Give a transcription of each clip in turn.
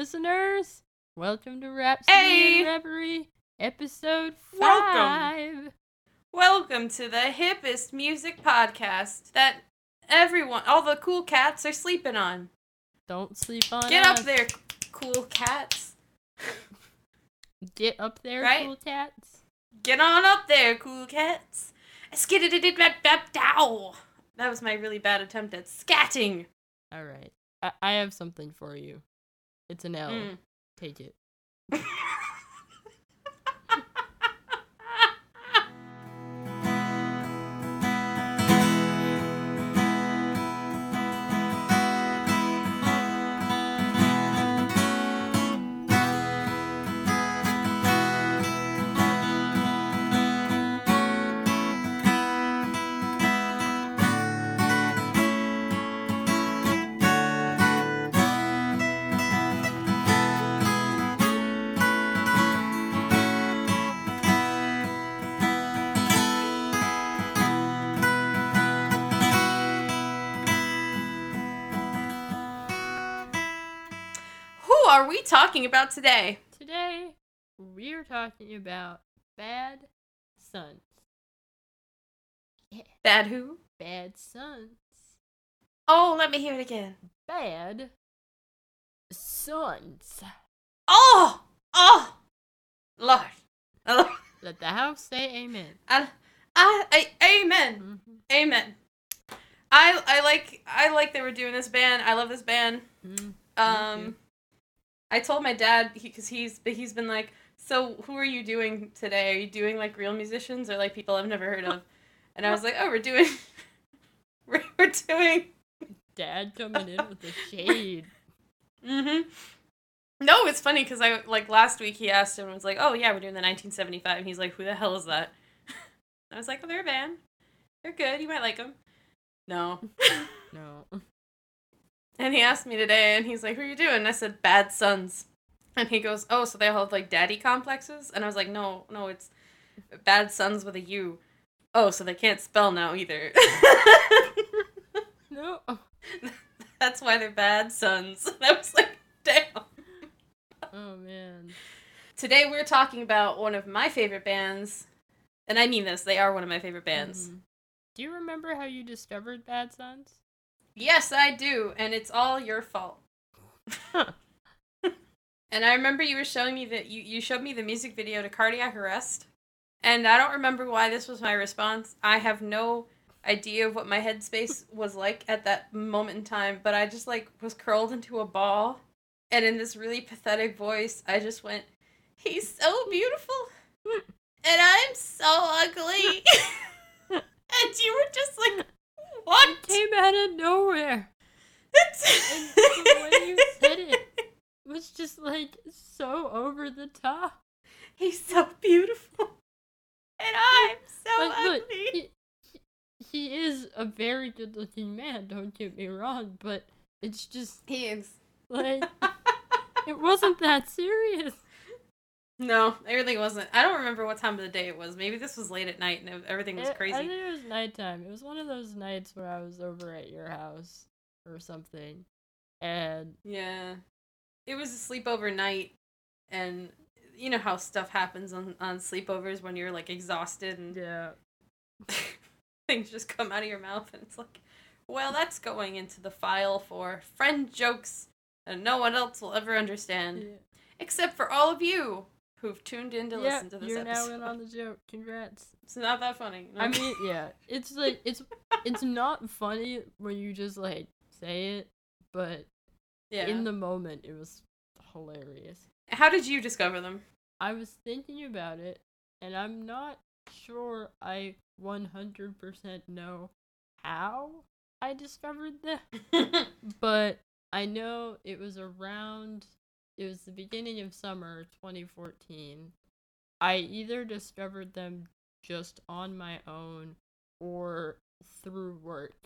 listeners. Welcome to Rhapsody Hey! Reverie, episode Welcome. five. Welcome to the hippest music podcast that everyone, all the cool cats are sleeping on. Don't sleep on Get us. up there, cool cats. Get up there, Right? cool cats. Get on up there, cool cats. That was my really bad attempt at scatting. All right, I, I have something for you. It's an L. Mm. Take it. are we talking about today? Today, we're talking about bad suns. Yeah, Bad who? bad suns. Oh, let me hear it again. Bad suns. Oh! Oh! Lord. Oh, Let the house say amen. I, I, I, amen. Mhm, Amen. I I like I like that we're doing this band. I love this band. mhm. Um, I told my dad because he's but he's been like, so who are you doing today? Are you doing like real musicians or like people I've never heard of? And I was like, oh, we're doing, we're, we're doing. Dad coming in with the shade. Mm-hmm. No, it's funny because I like last week he asked him and was like, oh yeah, we're doing the 1975. And he's like, who the hell is that? I was like, oh, they're a band. They're good. You might like them. No. No. And he asked me today, and he's like, "Who are you doing?" And I said, "Bad Suns." And he goes, "Oh, so they all have like daddy complexes?" And I was like, "No, no, it's Bad Suns with a U." Oh, so they can't spell now either. No. That's why they're bad sons. And I was like, "Damn." Oh man. Today we're talking about one of my favorite bands, and I mean this. They are one of my favorite bands. Mhm. Do you remember how you discovered Bad Suns? Yes, I do, and it's all your fault. And I remember you were showing me that you, you showed me the music video to Cardiac Arrest. And I don't remember why this was my response. I have no idea of what my headspace was like at that moment in time, but I just like was curled into a ball and in this really pathetic voice, I just went, "He's so beautiful and I'm so ugly." and you were just like, "What?" Came out of nowhere. And the way you said it was just like so over the top. He's so beautiful. And I'm so But ugly. he, he, he is a very good looking man, don't get me wrong, but it's just He is. like it wasn't that serious. No, everything wasn't. I don't remember what time of the day it was. Maybe this was late at night and everything was It- I think it was nighttime. It was one of those nights where I was over at your house or something. And Yeah. It was a sleepover night and you know how stuff happens on, on sleepovers when you're like exhausted and yeah. things just come out of your mouth and it's like, well, that's going into the file for friend jokes and no one else will ever understand. yeah. Except for all of you who've tuned in to Yeah, listen to this you're episode. now in on the joke. Congrats. It's not that funny. I mean, yeah, it's like it's it's not funny when you just like say it, but yeah. in the moment it was hilarious. How did you discover them? I was thinking about it, and I'm not sure I 100% know how I discovered them, but I know it was around, it was the beginning of summer 2014. I either discovered them just on my own or through work.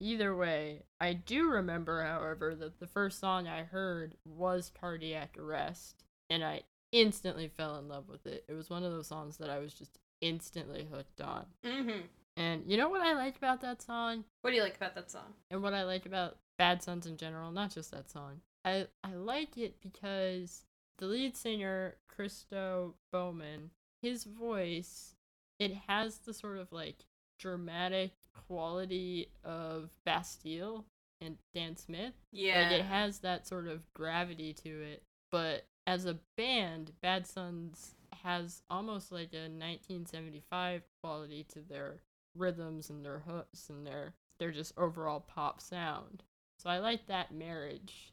Either way, I do remember, however, that the first song I heard was Cardiac Arrest, and I instantly fell in love with it. It was one of those songs that I was just instantly hooked on. mm-hmm. And you know what I liked about that song? What do you like about that song? And what I like about Bad Suns in general, not just that song, I I like it because the lead singer Christo Bowman, his voice, it has the sort of like dramatic quality of Bastille and Dan Smith. Yeah. Like it has that sort of gravity to it. But as a band, Bad Suns has almost like a 1975 quality to their rhythms and their hooks and their their just overall pop sound. So I like that marriage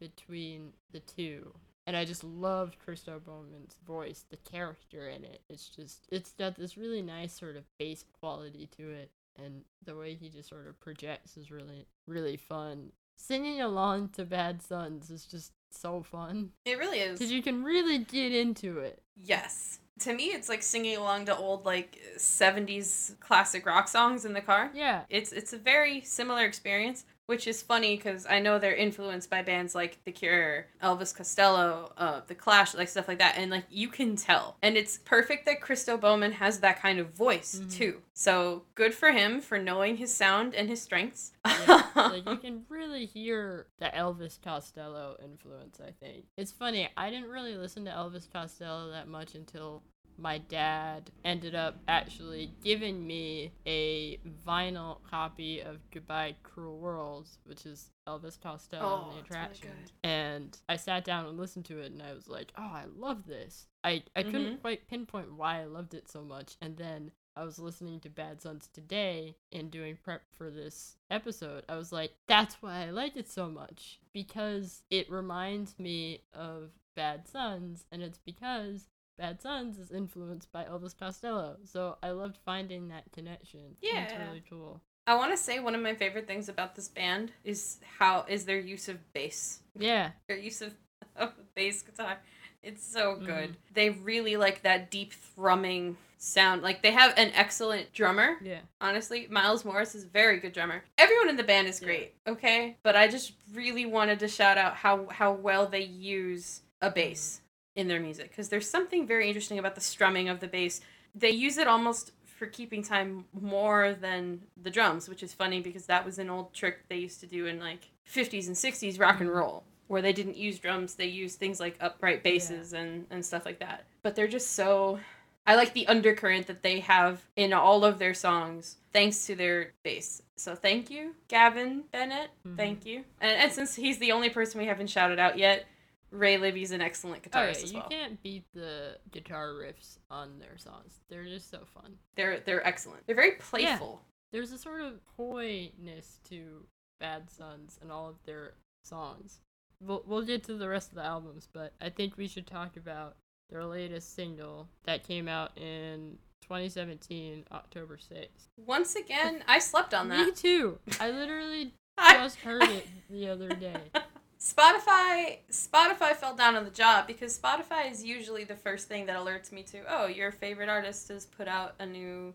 between the two. And I just love Christo Bowman's voice, the character in it. It's just it's got this really nice sort of bass quality to it and the way he just sort of projects is really really fun. Singing along to Bad Suns is just so fun it really is. because you can really get into it. Yes. To me, it's like singing along to old like '70s classic rock songs in the car. Yeah, It's it's a very similar experience, which is funny because I know they're influenced by bands like The Cure, Elvis Costello, uh, The Clash, like stuff like that, and like you can tell. And it's perfect that Christo Bowman has that kind of voice Mhm. too. So good for him for knowing his sound and his strengths. yeah. like you can really hear the Elvis Costello influence. I think it's funny. I didn't really listen to Elvis Costello that much until my dad ended up actually giving me a vinyl copy of Goodbye Cruel Worlds, which is Elvis Costello Oh, and the really attraction. and I sat down and listened to it, and I was like, "Oh, I love this." I I couldn't Mhm. quite pinpoint why I loved it so much, and then I was listening to Bad Suns today and doing prep for this episode. I was like, "That's why I like it so much because it reminds me of Bad Suns, and it's because." Bad Suns is influenced by Elvis Costello, so I loved finding that connection. and it's Yeah. really cool. I want to say one of my favorite things about this band is how is their use of bass. Yeah, Their use of, of bass guitar. It's so good. Mhm. They really like that deep thrumming sound. Like they have an excellent drummer. yeah, Honestly, Miles Morris is a very good drummer. Everyone in the band is Yeah. great, okay? But I just really wanted to shout out how how well they use a bass in their music because there's something very interesting about the strumming of the bass. They use it almost for keeping time more than the drums, which is funny because that was an old trick they used to do in like 50s and 60s rock and roll where they didn't use drums, they used things like upright basses and and stuff like that. But they're just so I like the undercurrent that they have in all of their songs thanks to their bass. So thank you, Gavin Bennett. Mhm. Thank you. And, and since he's the only person we haven't shouted out yet, Ray Libby's an excellent Oh, yeah, guitarist as you can't beat the guitar riffs on their songs. They're just so fun. They're they're excellent. They're very playful. There's a sort of coyness to Bad Suns and all of their songs. We'll, we'll get to the rest of the albums, but I think we should talk about their latest single that came out in 2017, October 6th. Once again, I slept on that. Me too! I literally just heard it the other day. Spotify Spotify fell down on the job because Spotify is usually the first thing that alerts me to, oh, your favorite artist has put out a new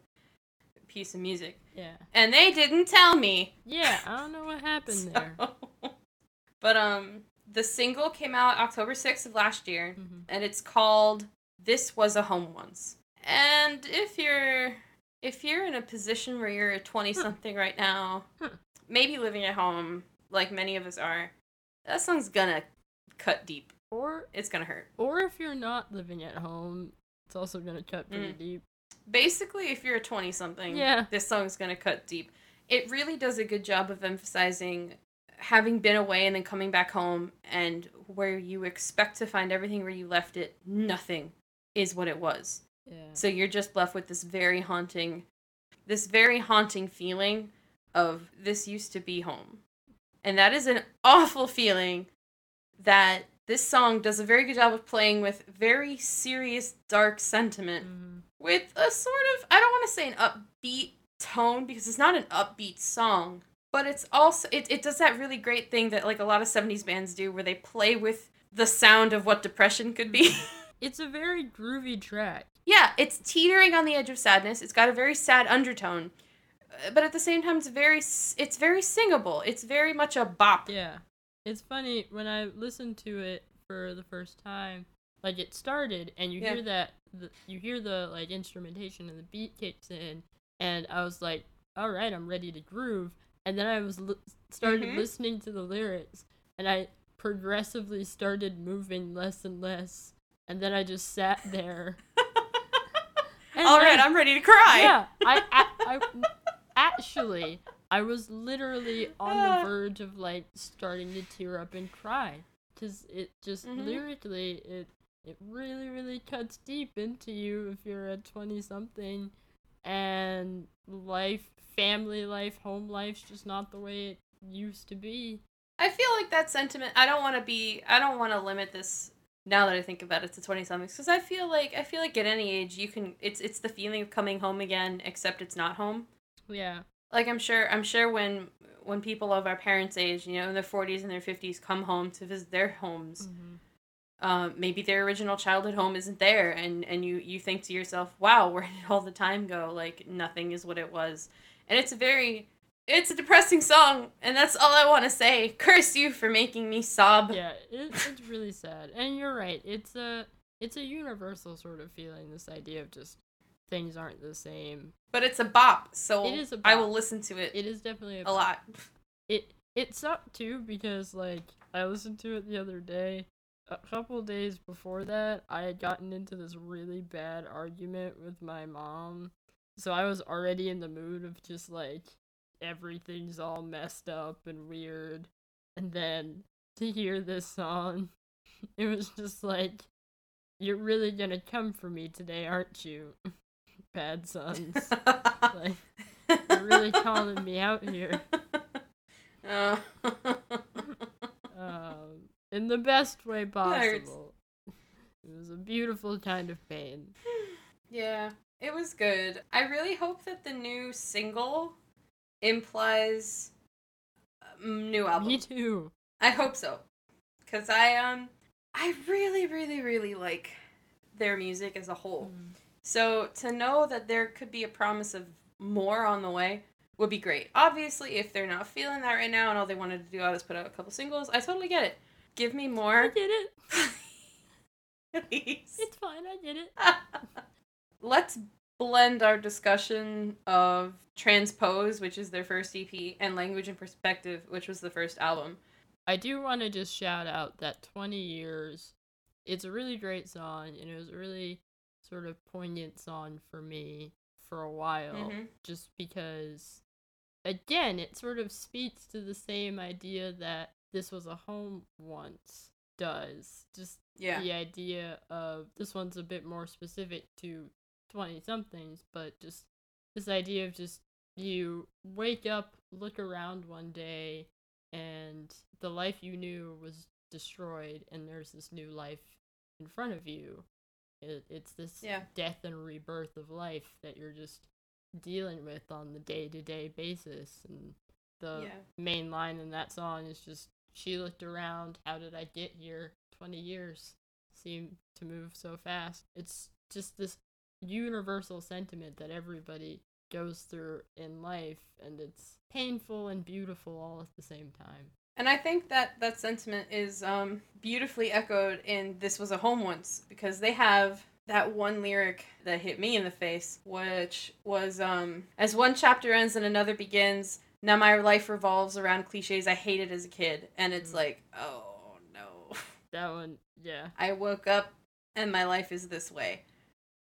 piece of music. Yeah. And they didn't tell me. Yeah, I don't know what happened there. But um the single came out October 6th of last year Mhm. and it's called This Was a Home Once. And if you're if you're in a position where you're a 20 something right now, maybe living at home like many of us are, that song's gonna cut deep. Or It's gonna hurt. or if you're not living at home, it's also gonna cut pretty Mm. deep. Basically, if you're a 20 something, Yeah. this song's gonna cut deep. It really does a good job of emphasizing having been away and then coming back home and where you expect to find everything where you left it, nothing is what it was. Yeah. So you're just left with this very haunting this very haunting feeling of this used to be home. And that is an awful feeling that this song does a very good job of playing with very serious dark sentiment Mhm. with a sort of I don't want to say an upbeat tone because it's not an upbeat song, but it's also it, it does that really great thing that like a lot of 70s bands do where they play with the sound of what depression could be. It's a very groovy track. yeah, it's teetering on the edge of sadness. It's got a very sad undertone. But at the same time it's very it's very singable. It's very much a bop. Yeah. It's funny when I listened to it for the first time, like it started and you Yeah. hear that the, you hear the like instrumentation and the beat kicks in and I was like, "All right, I'm ready to groove." And then I was li- started Mhm. listening to the lyrics and I progressively started moving less and less, and then I just sat there. All right, then- I'm ready to cry. yeah, I, I, I actually I was literally on the verge of like starting to tear up and cry because it just Mhm. lyrically it it really really cuts deep into you if you're a twenty something, and life, family life, home life's just not the way it used to be. I feel like that sentiment. I don't want to be. I don't want to limit this. Now that I think about it, to twenty somethings, because I feel like I feel like at any age you can. It's it's the feeling of coming home again, except it's not home. Yeah, Like I'm sure I'm sure when when people of our parents' age, you know, in their forties and their fifties, come home to visit their homes, Mhm. um, maybe their original childhood home isn't there, and and you you think to yourself, wow, where did all the time go? Like nothing is what it was, and it's a very it's a depressing song, and that's all I want to say. Curse you for making me sob. yeah, it, it's really sad. And you're right. It's a it's a universal sort of feeling. This idea of just things aren't the same. But it's a bop, so It is a I bop. I will listen to it, It is definitely a lot. It it sucked too because like I listened to it the other day. A couple days before that, I had gotten into this really bad argument with my mom. So I was already in the mood of just like everything's all messed up and weird. And then to hear this song, it was just like you're really gonna come for me today, aren't you? Bad suns. like you're really calling me out here. Oh. um, in the best way possible. It was a beautiful kind of pain. yeah, it was good. I really hope that the new single implies new album. Me too. I hope so. Cuz I um I really really really like their music as a whole. So to know that there could be a promise of more on the way would be great. Obviously, if they're not feeling that right now and all they wanted to do is put out a couple singles, I totally get it. Give me more. I did it. Please. It's fine. I did it. Let's blend our discussion of Transpose, which is their first EP, and Language and Perspective, which was the first album. I do want to just shout out that 20 years. It's a really great song, and it was a really sort of poignant song for me for a while. Mhm. Just because, again, it sort of speaks to the same idea that this was a home once does. Just Yeah. the idea of this one's a bit more specific to 20 somethings, but just this idea of just you wake up, look around one day, and the life you knew was destroyed, and there's this new life in front of you. It, it's this Yeah. death and rebirth of life that you're just dealing with on the day to day basis. And the Yeah. main line in that song is just she looked around, how did I get here? 20 years seem to move so fast. It's just this universal sentiment that everybody goes through in life, and it's painful and beautiful all at the same time. And I think that that sentiment is um, beautifully echoed in This Was a Home Once, because they have that one lyric that hit me in the face, which was um, As one chapter ends and another begins, now my life revolves around cliches I hated as a kid. And it's Mhm. like, oh no. That one, yeah. I woke up and my life is this way.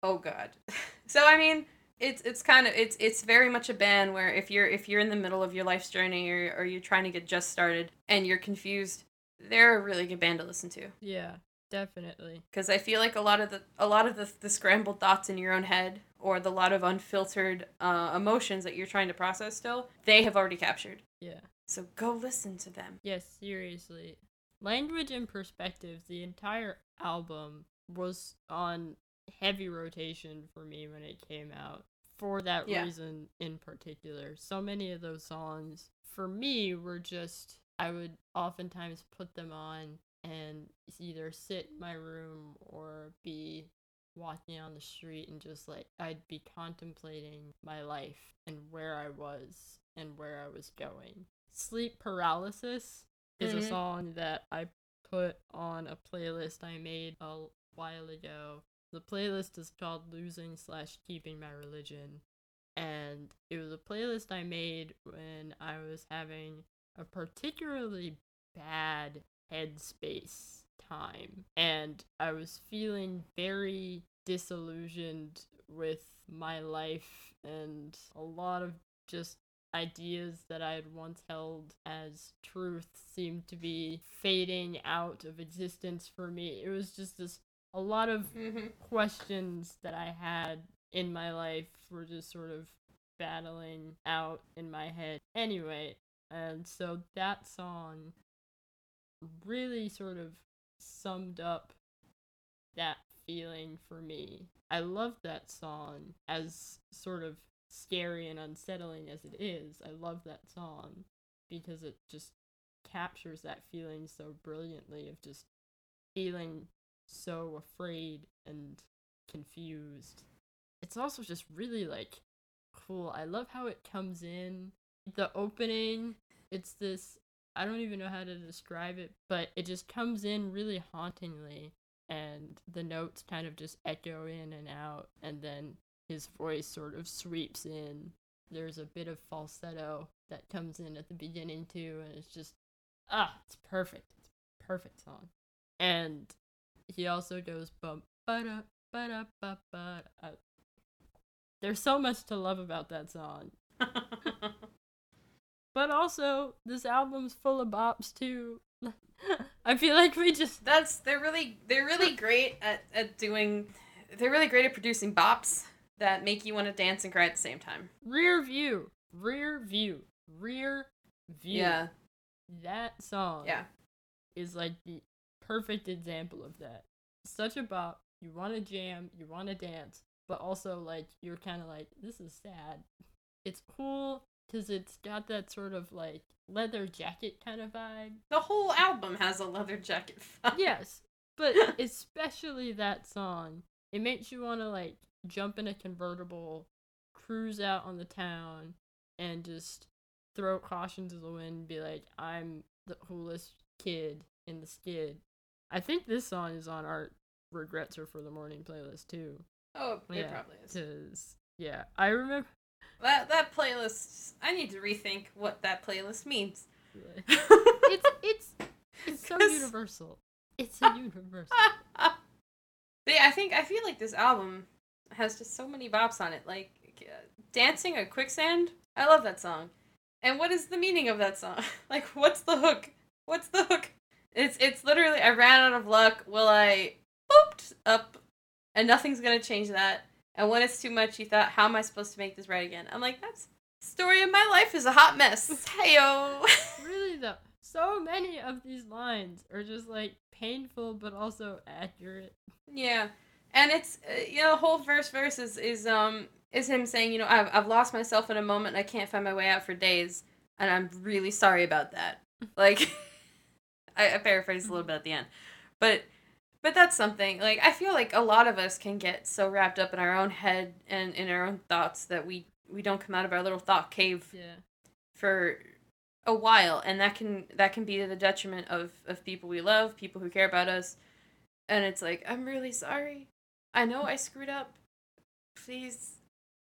Oh god. so I mean, it's it's kind of it's it's very much a band where if you're if you're in the middle of your life's journey or or you're trying to get just started and you're confused, they're a really good band to listen to Yeah, definitely. because I feel like a lot of the a lot of the the scrambled thoughts in your own head or the lot of unfiltered uh, emotions that you're trying to process still, they have already captured. Yeah. So go listen to them. Yes, seriously. Language and Perspective, the entire album was on heavy rotation for me when it came out. For that Yeah. reason in particular. So many of those songs, for me, were just, I would oftentimes put them on and either sit in my room or be walking on the street and just like, I'd be contemplating my life and where I was and where I was going. Sleep Paralysis is Mhm. a song that I put on a playlist I made a while ago. The playlist is called Losing slash Keeping My Religion. And it was a playlist I made when I was having a particularly bad headspace time. And I was feeling very disillusioned with my life and a lot of just ideas that I had once held as truth seemed to be fading out of existence for me. It was just this a lot of Mhm. questions that I had in my life were just sort of battling out in my head. Anyway, and so that song really sort of summed up that feeling for me. I love that song as sort of scary and unsettling as it is. I love that song because it just captures that feeling so brilliantly of just feeling so afraid and confused. It's also just really like cool. I love how it comes in. The opening, it's this I don't even know how to describe it, but it just comes in really hauntingly and the notes kind of just echo in and out and then his voice sort of sweeps in. There's a bit of falsetto that comes in at the beginning too and it's just ah, it's perfect. It's perfect song. And he also goes bum ba da ba da ba ba. da. There's so much to love about that song. But also, this album's full of bops too. I feel like we just That's they're really they're really great at, at doing they're really great at producing bops that make you want to dance and cry at the same time. rear view, rear view, rear view. Yeah. That song Yeah. is like the perfect example of that. Such a bop. You want to jam, you want to dance, but also like you're kind of like this is sad. It's cool because it's got that sort of like leather jacket kind of vibe. The whole album has a leather jacket. vibe. yes, but especially that song. It makes you want to like jump in a convertible, cruise out on the town, and just throw caution to the wind and be like, I'm the coolest kid in the skid. I think this song is on our Regrets Are for the Morning playlist too. Oh, it Yeah, probably is. Cause yeah, I remember. That that playlist. I need to rethink what that playlist means. It's it's it's so universal. It's a universal. Yeah, I think I feel like this album has just so many bops on it. Like uh, dancing a quicksand. I love that song. And what is the meaning of that song? like, what's the hook? What's the hook? It's it's literally I ran out of luck. Will I booped up, and nothing's gonna change that. And when it's too much, you thought, how am I supposed to make this right again? I'm like, that's story of my life is a hot mess. Heyo. really though so many of these lines are just like painful but also accurate Yeah, and it's uh, you know the whole first verse is is um is him saying you know I've I've lost myself in a moment and I can't find my way out for days and I'm really sorry about that. Like, I, I paraphrased a little mm-hmm. bit at the end, but but that's something like I feel like a lot of us can get so wrapped up in our own head and in our own thoughts that we we don't come out of our little thought cave yeah. for a while. And that can that can be to the detriment of of people we love people who care about us. And it's like i'm really sorry. I know i screwed up. Please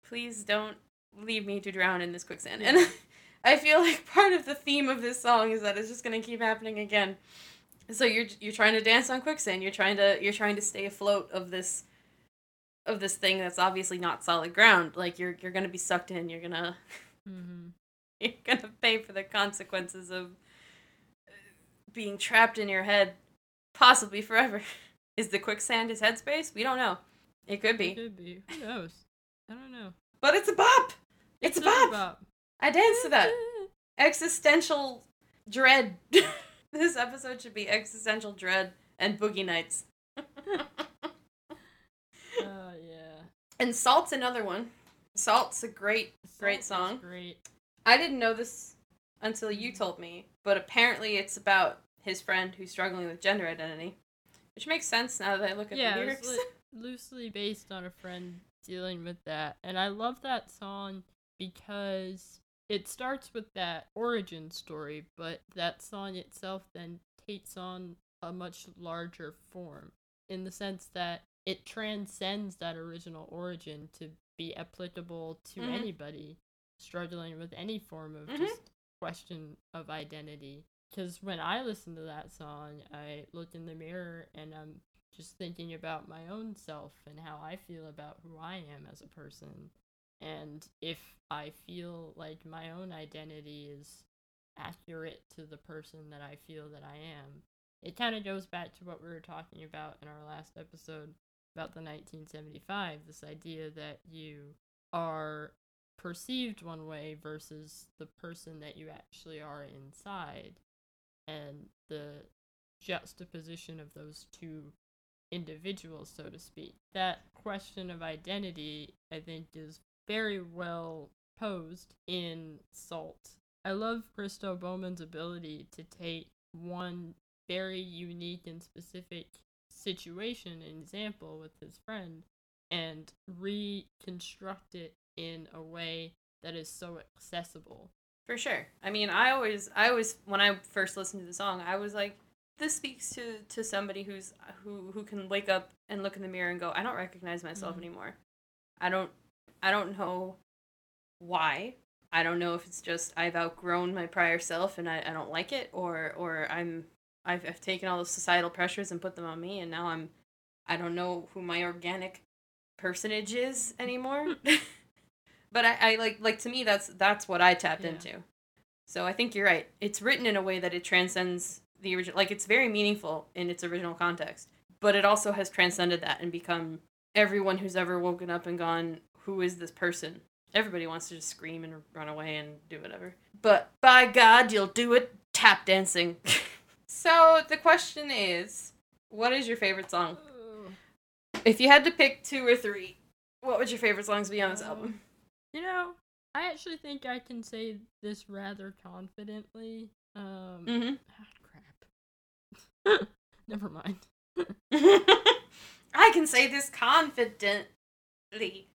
please don't leave me to drown in this quicksand. And i feel like part of the theme of this song is that it's just going to keep happening again so you're you're trying to dance on quicksand you're trying to you're trying to stay afloat of this of this thing that's obviously not solid ground like you're you're going to be sucked in you're going to mm-hmm. you're gonna pay for the consequences of being trapped in your head, possibly forever. Is the quicksand his headspace? We don't know. It could it be, could be who knows i don't know but it's a bop. It's, a bop. bop. I dance to that. Existential dread. this episode should be existential dread and boogie nights. oh yeah And Salt's another one. Salt's a great, great Salt is song. great I didn't know this until you told me, but apparently it's about his friend who's struggling with gender identity, which makes sense now that I look at yeah the lyrics. li- loosely based on a friend dealing with that and i love that song because it starts with that origin story but that song itself then takes on a much larger form in the sense that it transcends that original origin to be applicable to Mhm. anybody struggling with any form of Mhm. just question of identity because when I listen to that song, I look in the mirror and I'm just thinking about my own self and how I feel about who I am as a person. And if I feel like my own identity is accurate to the person that I feel that I am, it kind of goes back to what we were talking about in our last episode about the 1975 this idea that you are perceived one way versus the person that you actually are inside. And the juxtaposition of those two individuals so to speak. That question of identity i think is very well posed in salt i love christo bowman's ability to take one very unique and specific situation and example with his friend and reconstruct it in a way that is so accessible. For sure. I mean, I always, I always, when I first listened to the song, I was like, this speaks to to somebody who's who who can wake up and look in the mirror and go, I don't recognize myself mm-hmm. anymore. I don't, I don't know why. I don't know if it's just I've outgrown my prior self and I, I don't like it, or or I'm I've, I've taken all the societal pressures and put them on me, and now I'm I don't know who my organic personage is anymore. Hmm. but I, I like like to me that's that's what I tapped yeah. into. So I think you're right. It's written in a way that it transcends the original like it's very meaningful in its original context. But it also has transcended that and become everyone who's ever woken up and gone, Who is this person? Everybody wants to just scream and run away and do whatever. But by God, you'll do it tap dancing. so the question is, what is your favorite song? If you had to pick two or three, what would your favorite songs be on this album? You know, I actually think I can say this rather confidently. Um, mm-hmm. ah, crap. Never mind. I can say this confidently.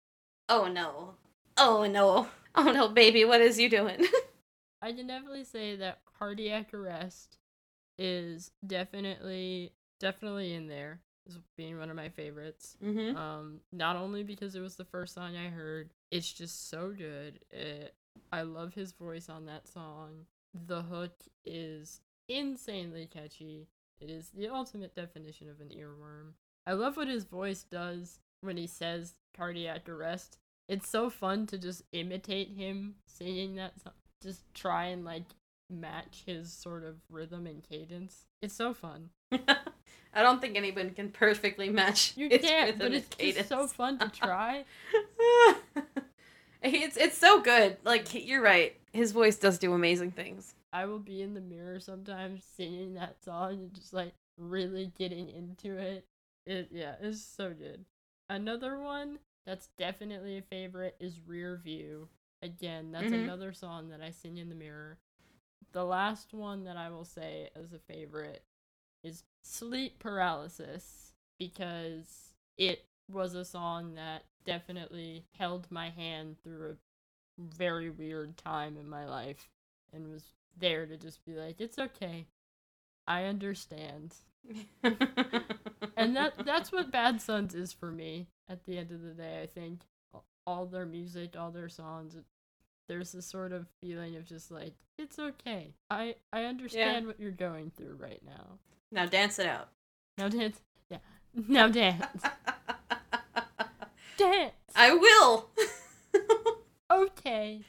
Oh no. Oh no. Oh no, baby, what is you doing? I can definitely say that cardiac arrest is definitely definitely in there as being one of my favorites. Mm-hmm. Um, not only because it was the first song I heard, it's just so good. It, I love his voice on that song. The hook is insanely catchy. It is the ultimate definition of an earworm. I love what his voice does when he says cardiac arrest. It's so fun to just imitate him singing that song. Just try and like match his sort of rhythm and cadence. It's so fun. I don't think anyone can perfectly match. You can't, but it's just so fun to try. it's it's so good. Like you're right. His voice does do amazing things. I will be in the mirror sometimes singing that song and just like really getting into it. It yeah, it's so good. Another one that's definitely a favorite is Rear View. Again, that's mm-hmm. another song that I sing in the mirror. The last one that I will say as a favorite is Sleep Paralysis because it was a song that definitely held my hand through a very weird time in my life and was there to just be like, it's okay. I understand. and that that's what Bad Suns is for me at the end of the day, I think. All their music, all their songs, there's this sort of feeling of just like, it's okay. I I understand yeah. what you're going through right now. Now dance it out. Now dance. Yeah. Now dance. dance. I will. okay.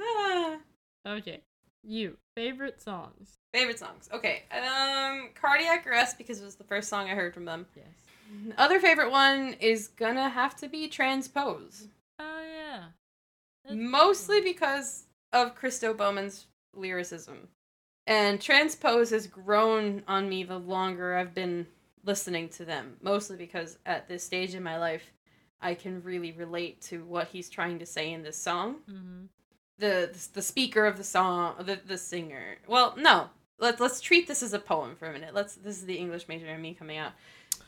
Ah. okay. You favorite songs? Favorite songs. Okay. Um, Cardiac Arrest because it was the first song I heard from them. Yes. Other favorite one is gonna have to be Transpose. Oh yeah. That's Mostly cool. because of Christo Bowman's lyricism. And Transpose has grown on me the longer I've been listening to them, mostly because at this stage in my life, I can really relate to what he's trying to say in this song. Mm-hmm. The, the speaker of the song, the the singer. Well, no, let's let's treat this as a poem for a minute. Let's this is the English major and me coming out.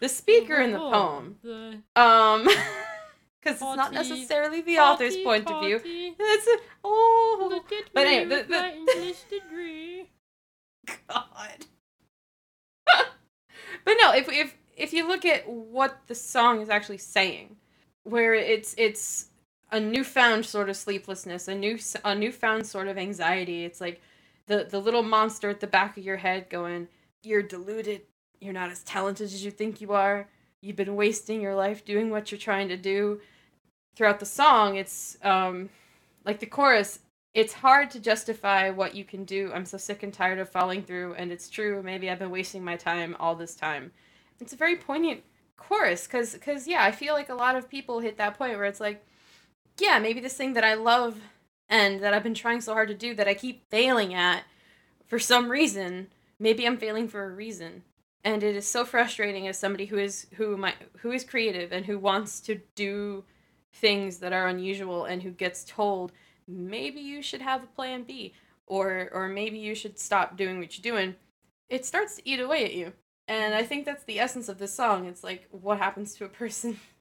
The speaker in the oh, poem, the... um, because it's not necessarily the author's point of view. It's a, oh, but anyway, the, the English degree. God. but no, if if if you look at what the song is actually saying, where it's it's a newfound sort of sleeplessness, a new a newfound sort of anxiety. It's like the the little monster at the back of your head going, "You're deluded. You're not as talented as you think you are. You've been wasting your life doing what you're trying to do." Throughout the song, it's um like the chorus, it's hard to justify what you can do. I'm so sick and tired of falling through, and it's true. Maybe I've been wasting my time all this time. It's a very poignant chorus because because yeah, I feel like a lot of people hit that point where it's like, yeah, maybe this thing that I love and that I've been trying so hard to do that I keep failing at for some reason. Maybe I'm failing for a reason. And it is so frustrating as somebody who is who might who is creative and who wants to do things that are unusual and who gets told maybe you should have a plan B or or maybe you should stop doing what you're doing. It starts to eat away at you. And I think that's the essence of this song. It's like what happens to a person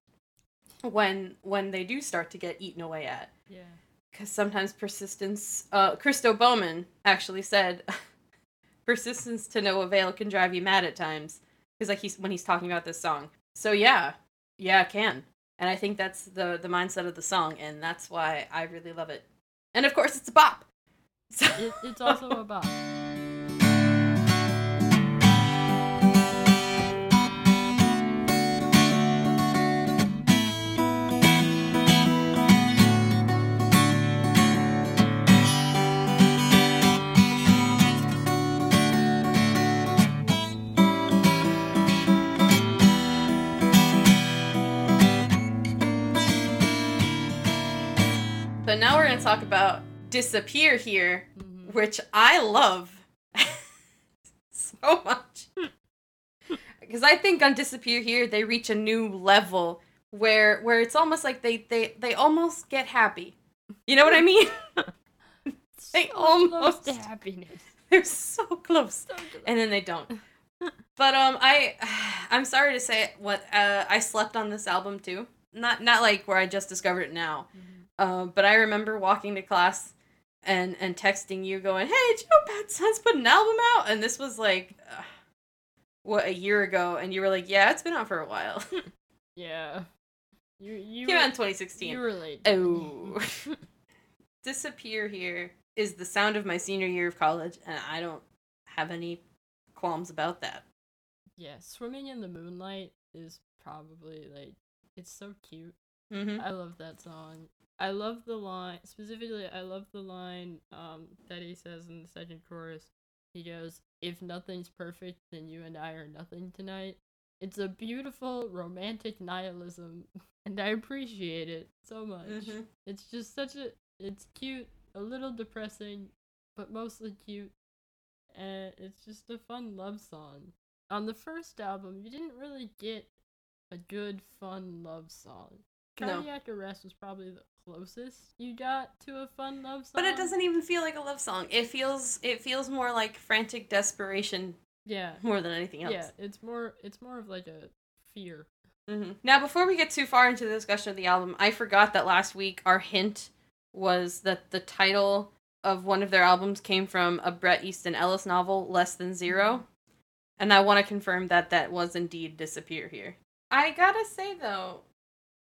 when when they do start to get eaten away at. Yeah. Because sometimes persistence. Uh, Christo Bowman actually said, "Persistence to no avail can drive you mad at times." Because like he's when he's talking about this song. So yeah, yeah, it can. And I think that's the the mindset of the song, and that's why I really love it. And of course, it's a bop. So It, it's also a bop. So now we're gonna talk about disappear here, Mhm. which I love so much. Because I think on disappear here they reach a new level where where it's almost like they they they almost get happy. You know what I mean? They So close to almost- happiness. They're so close, So close. and then they don't. But um, I I'm sorry to say it, what uh, I slept on this album too. Not not like where I just discovered it now. Mhm. Um, but I remember walking to class and and texting you, going, "Hey, did you know Bad Science put an album out?" And this was like, uh, what a year ago, and you were like, "Yeah, it's been out for a while." Yeah. You you Came out in 2016. you were late. Oh. Disappear here is the sound of my senior year of college, and I don't have any qualms about that. yeah, swimming in the moonlight is probably like it's so cute. Mm-hmm. I love that song. I love the line specifically. I love the line um, that he says in the second chorus. He goes, "If nothing's perfect, then you and I are nothing tonight." It's a beautiful romantic nihilism, and I appreciate it so much. Mm-hmm. It's just such a. It's cute, a little depressing, but mostly cute, and it's just a fun love song. On the first album, you didn't really get a good, fun love song. No. Cardiac Arrest was probably the closest you got to a fun love song. But it doesn't even feel like a love song. It feels it feels more like frantic desperation Yeah. more than anything else. Yeah, it's more it's more of like a fear. hmm Now, before we get too far into the discussion of the album, I forgot that last week our hint was that the title of one of their albums came from a Bret Easton Ellis novel, Less Than 0 And I want to confirm that that was indeed Disappear here. I gotta say, though,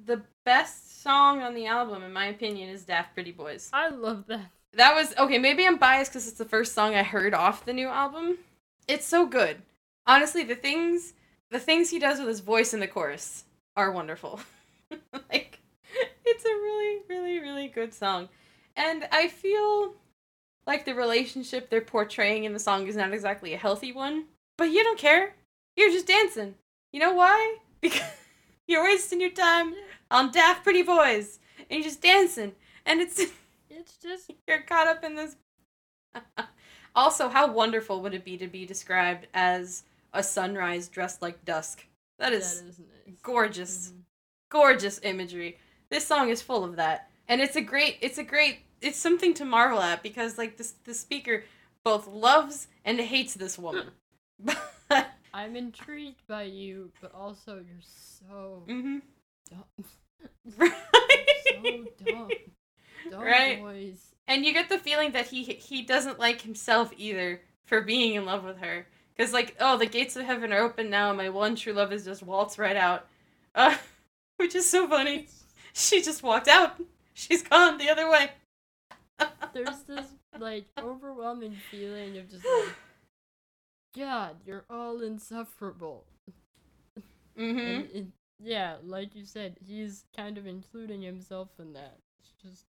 the best song on the album, in my opinion, is Daft Pretty Boys. I love that. That was okay. Maybe I'm biased because it's the first song I heard off the new album. It's so good. Honestly, the things the things he does with his voice in the chorus are wonderful. like, it's a really, really, really good song, and I feel like the relationship they're portraying in the song is not exactly a healthy one. But you don't care. You're just dancing. You know why? Because you're wasting your time on Daft Pretty Boys, and you're just dancing, and it's. It's just You're caught up in this. also, how wonderful would it be to be described as a sunrise dressed like dusk? That that is is nice. gorgeous, Mhm. gorgeous imagery. This song is full of that, and it's a great, it's a great, it's something to marvel at because like this, the speaker both loves and hates this woman. I'm intrigued by you, but also you're so hmm dumb. Right. so dumb. Dumb Right. boys. and you get the feeling that he he doesn't like himself either for being in love with her because like oh the gates of heaven are open now and my one true love is just waltz right out uh, which is so funny she just walked out she's gone the other way There's this like overwhelming feeling of just like God, you're all insufferable. Mm-hmm. And it, yeah, like you said, he's kind of including himself in that. It's just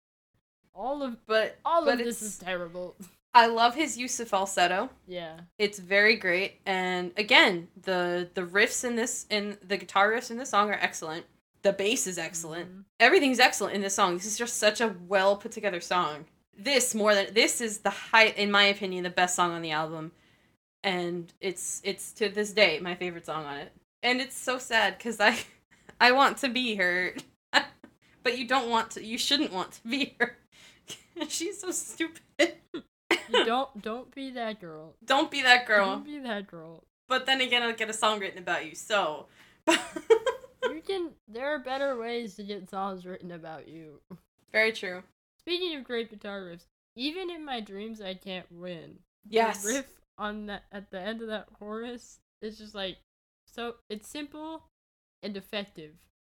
all of But all but of this is terrible. I love his use of falsetto. Yeah. It's very great, and again, the the riffs in this in the guitar riffs in this song are excellent. The bass is excellent. Mhm. Everything's excellent in this song. This is just such a well put together song. This more than this is the high, in my opinion, the best song on the album, and it's it's to this day my favorite song on it. And it's so sad because I I want to be her, but you don't want to. You shouldn't want to be her. She's so stupid. Don't don't be that girl. Don't be that girl. Don't be that girl. But then again, I'll get a song written about you. So, You can. There are better ways to get songs written about you. very true. Speaking of great guitar riffs, even in my dreams, I can't win. The Yes. riff on that at the end of that chorus is just like so. It's simple and effective,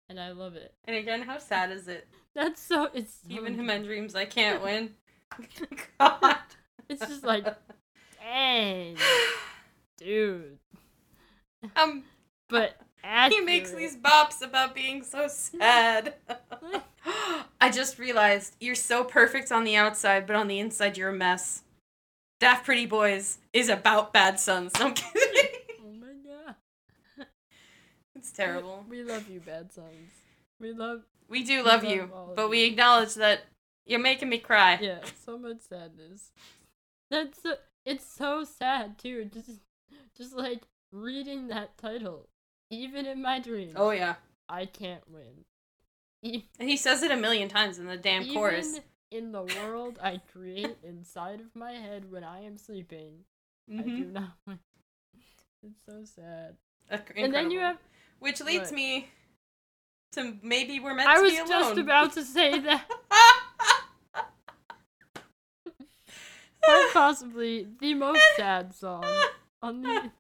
and I love it. And again, how sad is it? That's so. It's so Even in my dreams, I can't win. God. It's just like, dang, dude. um, But he makes these bops about being so sad. I just realized you're so perfect on the outside, but on the inside you're a mess. Daft Pretty Boys is about bad suns. No, I'm kidding. Oh my god. it's terrible. We love you, bad suns. We love. We do We love love you, but we acknowledge that you're making me cry. Yeah, so much sadness. That's so, it's so sad too. Just, just like reading that title. Even in my dreams, Oh yeah. I can't win. And he says it a million times in the damn even chorus. in the world I create inside of my head when I am sleeping, I mm-hmm. do not win. It's so sad. Inc- And then you have. Which leads what? me to maybe we're meant I to be alone. I was just about to say that. Quite possibly the most sad song on the.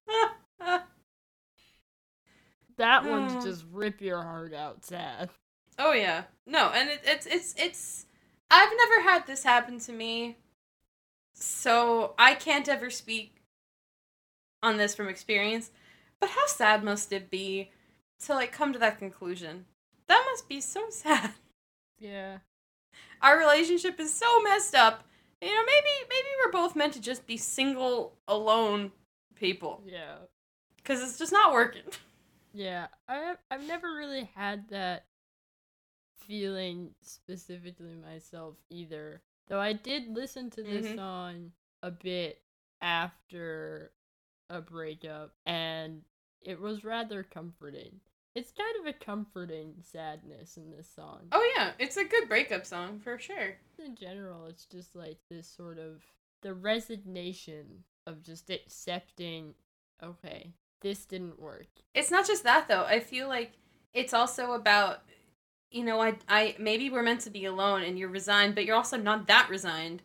That one's just rip your heart out sad. oh yeah. No, and it, it's it's it's I've never had this happen to me. So I can't ever speak on this from experience. But how sad must it be to like come to that conclusion? That must be so sad. Yeah. Our relationship is so messed up. You know, maybe maybe we're both meant to just be single, alone people. Yeah. Cause it's just not working. Yeah. I I've never really had that feeling specifically myself either. Though I did listen to this Mhm. song a bit after a breakup and it was rather comforting. It's kind of a comforting sadness in this song. Oh yeah, it's a good breakup song for sure. in general, it's just like this sort of the resignation of just accepting, okay, this didn't work. It's not just that though. I feel like it's also about you know, I I maybe we're meant to be alone and you're resigned, but you're also not that resigned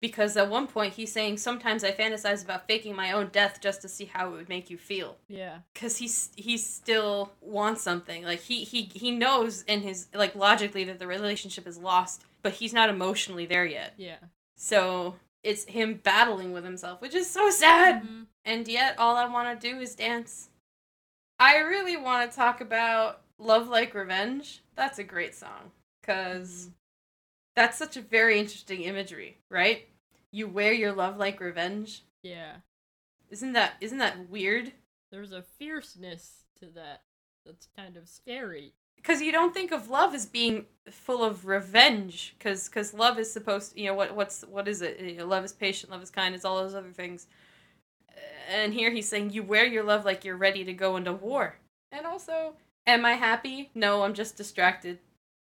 because at one point he's saying sometimes I fantasize about faking my own death just to see how it would make you feel. Yeah, Cuz he's he still wants something. Like he he he knows in his like logically that the relationship is lost, but he's not emotionally there yet. yeah. So it's him battling with himself, which is so sad. Mhm. And yet, all I want to do is dance. I really want to talk about Love Like Revenge. That's a great song. Because Mhm. That's such a very interesting imagery, right? You wear your love like revenge. Yeah. Isn't that isn't that weird? There's a fierceness to that that's kind of scary. Because you don't think of love as being full of revenge. Because because love is supposed to, you know what what's what is it? You know, love is patient, love is kind, it's all those other things. And here he's saying you wear your love like you're ready to go into war. And also, am I happy? No, I'm just distracted.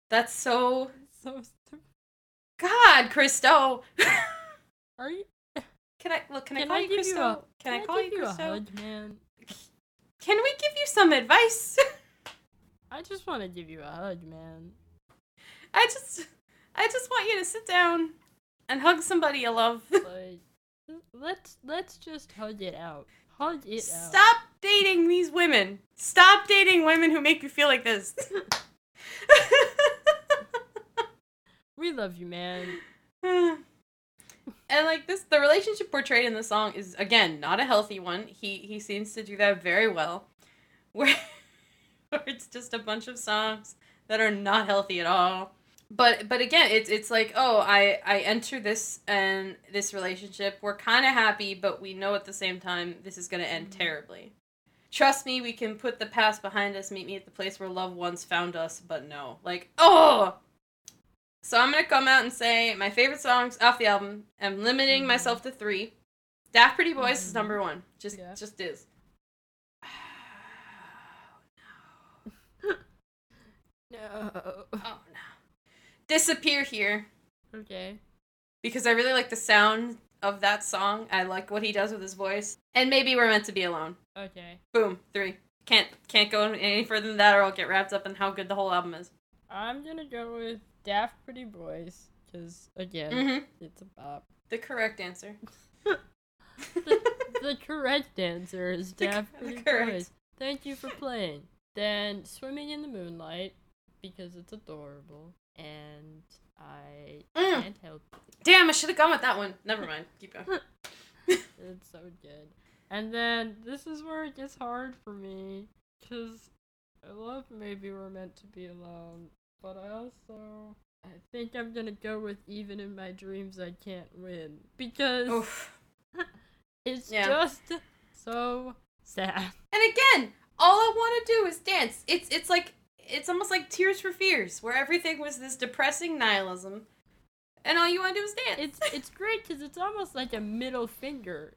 That's so So. God, Christo. Are you? can I look? Can, I call I you give you Christo? a- can, I Can call give you you a hug, man? Can we give you some advice? I just want to give you a hug, man. I just, I just want you to sit down and hug somebody you love. Like, let's let's just hug it out. Hug it out. Stop dating these women. Stop dating women who make you feel like this. We love you, man. and like this the relationship portrayed in the song is again not a healthy one. He he seems to do that very well. Where, it's just a bunch of songs that are not healthy at all. But but again it's it's like oh i i enter this and this relationship. We're kind of happy but we know at the same time this is going to end Mhm. terribly. Trust me we can put the past behind us meet me at the place where love once found us but no. Like oh so i'm to come out and say my favorite songs off the album i'm limiting Mhm. myself to three daft pretty boys is Mhm. number one just Yeah. just is No. oh no disappear here Okay. because I really like the sound of that song. I like what he does with his voice. And maybe we're meant to be alone. Okay. Boom, three. Can't can't go any further than that, or I'll get wrapped up in how good the whole album is. I'm gonna go with Daft Pretty Boys, because again, Mm-hmm. it's a bop. The correct answer. The correct answer is The Daft the Pretty correct. Boys. Thank you for playing. Then Swimming in the Moonlight, because it's adorable, and I Mm. can't help it. Damn, I should have gone with that one. Never mind. Keep going. It's so good. And then this is where it gets hard for me, because I love Maybe We're Meant to Be Alone, but I also. I think I'm gonna go with Even in My Dreams I Can't Win. Because Oof. it's Yeah. just so sad. And again, all I want to do is dance. It's it's like it's almost like Tears for Fears, where everything was this depressing nihilism, and all you want to do is dance. It's it's great because it's almost like a middle finger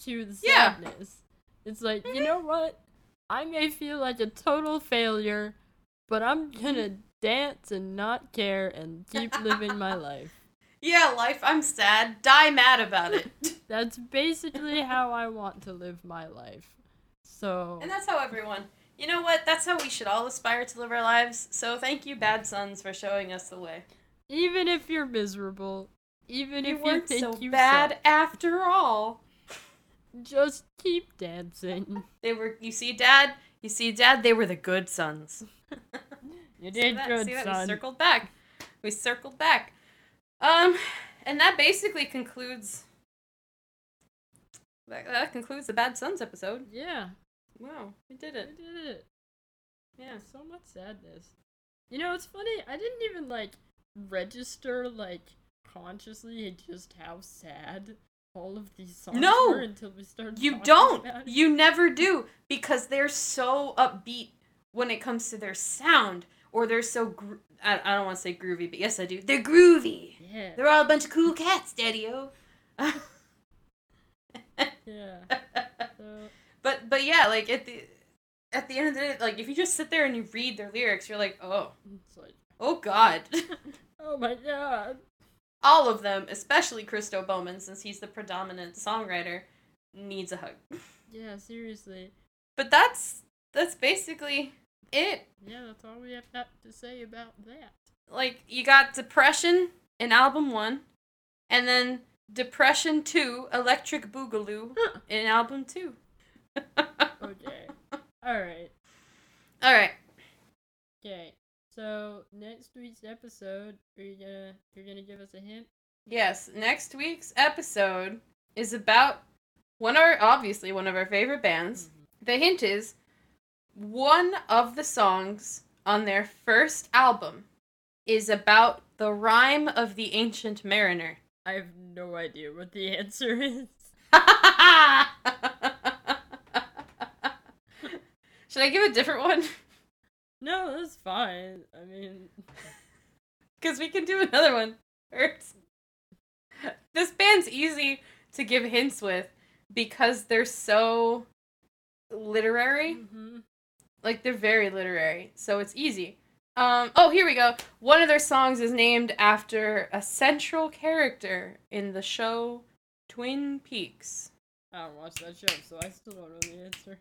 to the Yeah. sadness. It's like you mm-hmm. know what? I may feel like a total failure, but I'm gonna dance and not care and keep living my life. yeah, life. I'm sad. Die mad about it. That's basically how I want to live my life. So And that's how everyone. You know what? That's how we should all aspire to live our lives. So thank you, Bad Suns, for showing us the way. even if you're miserable, even You if you think so you bad suck, after all. just keep dancing. They were. You see, Dad. You see, Dad. They were the good sons. You See did that? good, See that? We circled back. We circled back. Um, and that basically concludes. That, that concludes the Bad Suns episode. Yeah, Wow, we did it. we did it. Yeah. So much sadness. You know, it's funny. I didn't even like register like consciously just how sad all of these songs No! were until we started. You talking don't. about it. You never do because they're so upbeat when it comes to their sound, or they're so. Gro- I, I don't want to say groovy, but yes, I do. They're groovy. Yeah. They're all a bunch of cool cats, Daddy-O. Yeah. So, but but yeah, like at the at the end of the day, like if you just sit there and you read their lyrics, you're like, oh, it's like, oh God. oh my god. all of them, especially Christo Bowman, since he's the predominant songwriter, needs a hug. Yeah, seriously. But that's that's basically it. Yeah, that's all we have to say about that. Like you got Depression in album one, and then Depression two, Electric Boogaloo in album two. Okay. All right. All right. Okay. So next week's episode, are you gonna you're gonna give us a hint? Yes, next week's episode is about one of our obviously one of our favorite bands. Mm-hmm. The hint is one of the songs on their first album is about the rhyme of the ancient mariner. I have no idea what the answer is. Should I give a different one? No, that's fine. I mean, Because we can do another one. This band's easy to give hints with because they're so literary. mhm. Like they're very literary, so it's easy. Um, oh, here we go. One of their songs is named after a central character in the show Twin Peaks. I don't watch that show, so I still don't know the answer.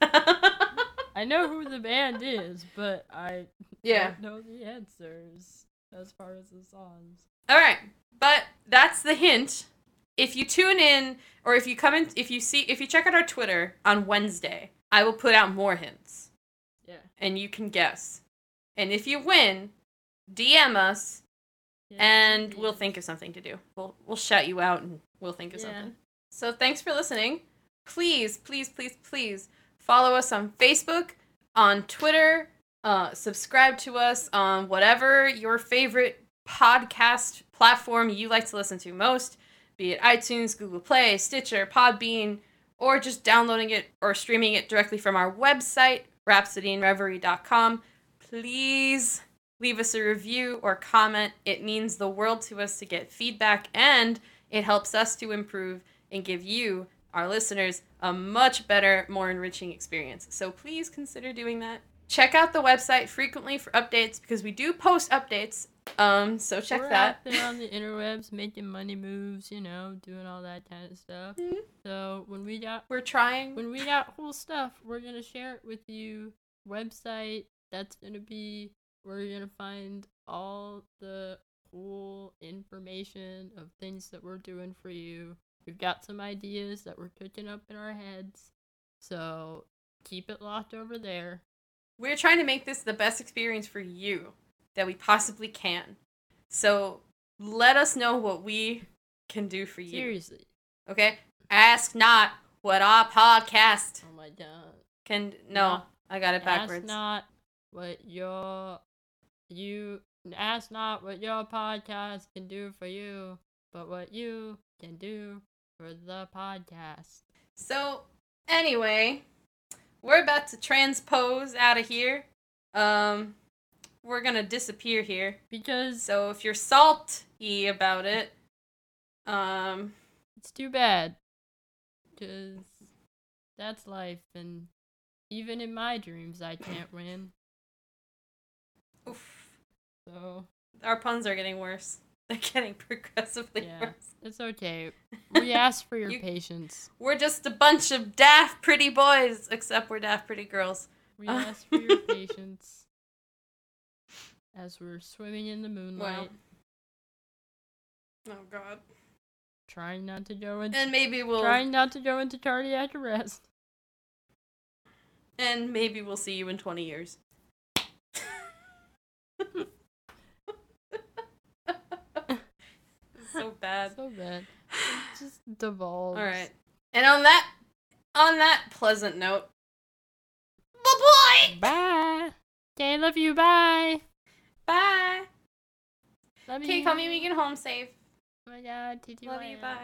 I know who the band is, but I yeah. don't know the answers as far as the songs. All right, but that's the hint. If you tune in, or if you come in, if you see, if you check out our Twitter on Wednesday, I will put out more hints, Yeah. and you can guess. And if you win, DM us Yes, and we'll think of something to do. We'll we'll shout you out and we'll think of Yeah. something. So thanks for listening. Please, please, please, please follow us on Facebook, on Twitter, uh, subscribe to us on whatever your favorite podcast platform you like to listen to most, be it iTunes, Google Play, Stitcher, Podbean, or just downloading it or streaming it directly from our website, rhapsodyandreverie.com. Please leave us a review or comment. It means the world to us to get feedback and it helps us to improve and give you, our listeners, a much better, more enriching experience. So please consider doing that. Check out the website frequently for updates because we do post updates. Um, so check We're that. out there on the interwebs making money moves, you know, doing all that kind of stuff. Mhm. So when we got We're trying. when we got cool stuff, we're gonna share it with you. Website that's gonna be where you're gonna find all the cool information of things that we're doing for you. We've got some ideas that we're cooking up in our heads, so keep it locked over there. We're trying to make this the best experience for you that we possibly can. So let us know what we can do for you. Seriously. Okay? Ask not what our podcast Oh my god. can. No, No. I got it backwards. Ask not what your you ask not what your podcast can do for you, but what you can do for the podcast. So, anyway, we're about to transpose out of here. Um, we're gonna disappear here. Because So if you're salty about it, um, it's too bad. Cause that's life, and even in my dreams, I can't win. oof, So our puns are getting worse. They're getting progressively Yeah. worse. it's okay. We ask for your You- patience. We're just a bunch of daft pretty boys, except we're daft pretty girls. We ask for your patience as we're swimming in the moonlight, Oh God. trying not to go into And maybe we'll trying not to go into cardiac arrest. and maybe we'll see you in twenty years. so bad. So bad. It just devolves. All right. And on that on that pleasant note, bye Bye. Okay, love you. Bye. Bye. Love Okay, you. call me when you get home safe. Oh my god, TT Love you. Bye.